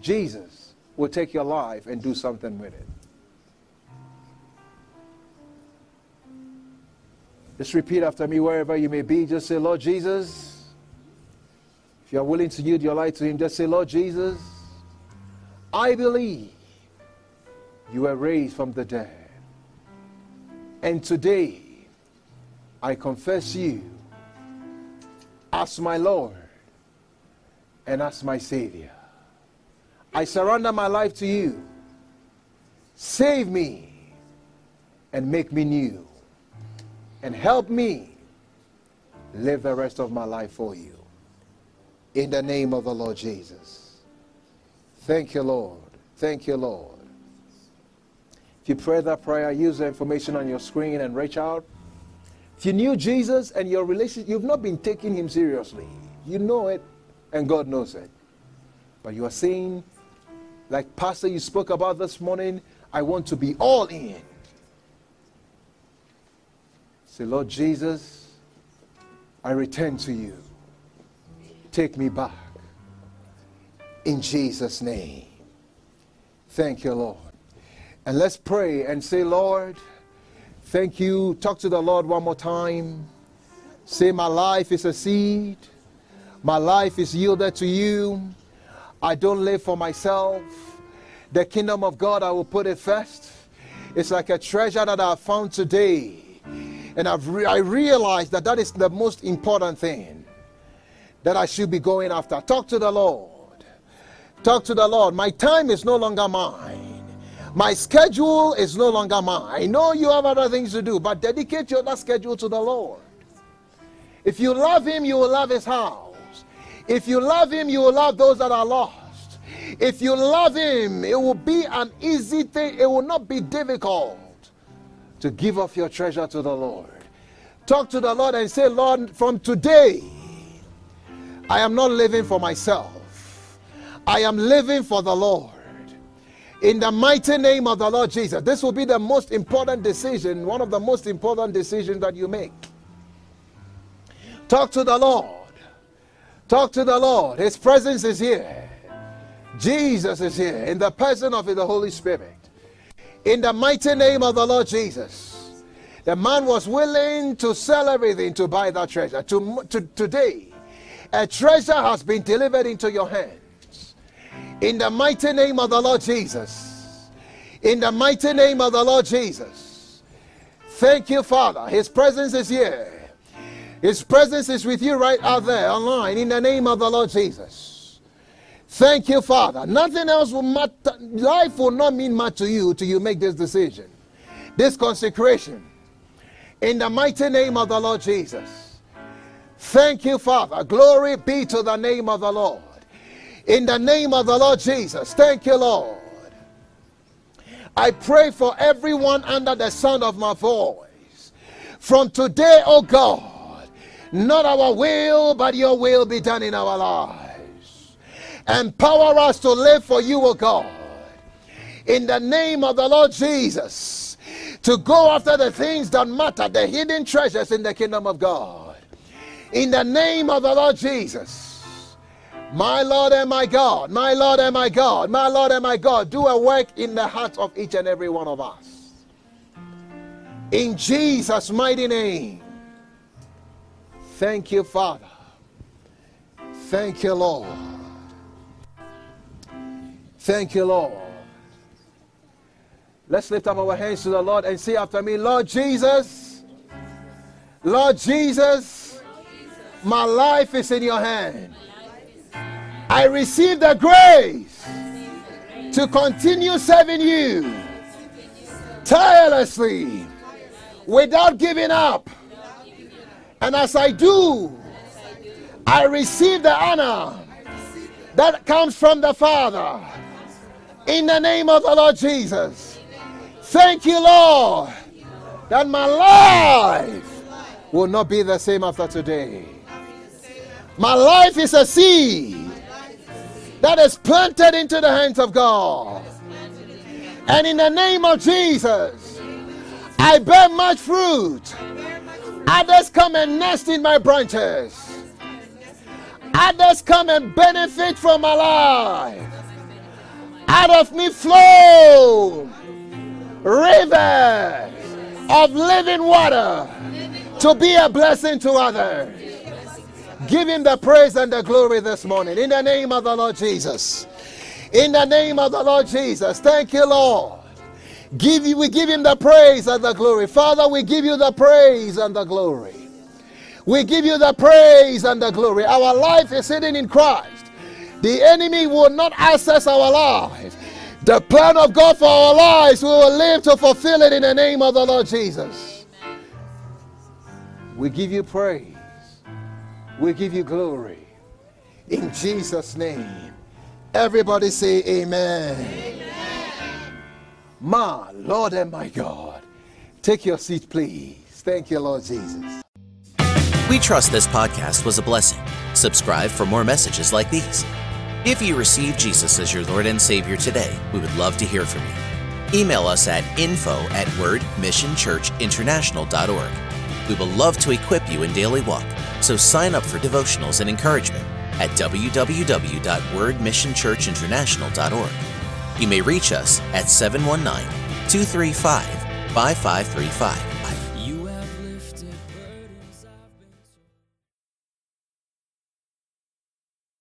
Jesus will take your life and do something with it. Just repeat after me wherever you may be. Just say, Lord Jesus. You are willing to yield your life to Him, just say, Lord Jesus, I believe you were raised from the dead. And today, I confess you as my Lord and as my Savior. I surrender my life to you. Save me and make me new and help me live the rest of my life for you. In the name of the Lord Jesus. Thank you, Lord. Thank you, Lord. If you pray that prayer, use the information on your screen and reach out. If you knew Jesus and your relationship, you've not been taking him seriously. You know it, and God knows it. But you are saying, like Pastor you spoke about this morning, I want to be all in. Say, Lord Jesus, I return to you. Take me back. In Jesus' name. Thank you, Lord. And let's pray and say, Lord, thank you. Talk to the Lord one more time. Say, My life is a seed. My life is yielded to you. I don't live for myself. The kingdom of God, I will put it first. It's like a treasure that I found today and I've re- I realized that that is the most important thing that I should be going after. Talk to the Lord. Talk to the Lord. My time is no longer mine. My schedule is no longer mine. I know you have other things to do, but dedicate your that schedule to the Lord. If you love Him, you will love His house. If you love Him, you will love those that are lost. If you love Him, it will be an easy thing, it will not be difficult to give up your treasure to the Lord. Talk to the Lord and say, Lord, from today, I am not living for myself. I am living for the Lord. In the mighty name of the Lord Jesus. This will be the most important decision, one of the most important decisions that you make. Talk to the Lord. Talk to the Lord. His presence is here. Jesus is here in the person of the Holy Spirit. In the mighty name of the Lord Jesus. The man was willing to sell everything to buy that treasure. To, to, today, a treasure has been delivered into your hands. In the mighty name of the Lord Jesus. In the mighty name of the Lord Jesus. Thank you, Father. His presence is here. His presence is with you right out there online in the name of the Lord Jesus. Thank you, Father. Nothing else will matter. Life will not mean much to you till you make this decision, this consecration. In the mighty name of the Lord Jesus. Thank you, Father. Glory be to the name of the Lord. In the name of the Lord Jesus. Thank you, Lord. I pray for everyone under the sound of my voice. From today, oh God, not our will, but your will be done in our lives. Empower us to live for you, O God. In the name of the Lord Jesus, to go after the things that matter, the hidden treasures in the kingdom of God. In the name of the Lord Jesus, my Lord and my God, my Lord and my God, my Lord and my God, do a work in the hearts of each and every one of us. In Jesus' mighty name. Thank you, Father. Thank you, Lord. Thank you, Lord. Let's lift up our hands to the Lord and say after me, Lord Jesus, Lord Jesus, my life is in your hand. I receive the grace to continue serving you tirelessly without giving up. And as I do, I receive the honor that comes from the Father in the name of the Lord Jesus. Thank you, Lord, that my life will not be the same after today. My life is a seed that is planted into the hands of God. And in the name of Jesus, I bear much fruit. Others come and nest in my branches. Others come and benefit from my life. Out of me flow rivers of living water to be a blessing to others. Give him the praise and the glory this morning in the name of the Lord Jesus. In the name of the Lord Jesus. Thank you, Lord. Give you, we give him the praise and the glory. Father, we give you the praise and the glory. We give you the praise and the glory. Our life is hidden in Christ. The enemy will not access our life. The plan of God for our lives, we will live to fulfill it in the name of the Lord Jesus. We give you praise. We give you glory. In Jesus' name. Everybody say amen. amen. My Lord and my God. Take your seat, please. Thank you, Lord Jesus. We trust this podcast was a blessing. Subscribe for more messages like these. If you receive Jesus as your Lord and Savior today, we would love to hear from you. Email us at info at wordmissionchurchinternational.org. We will love to equip you in daily walk, so sign up for devotionals and encouragement at www.wordmissionchurchinternational.org. You may reach us at 719 235 5535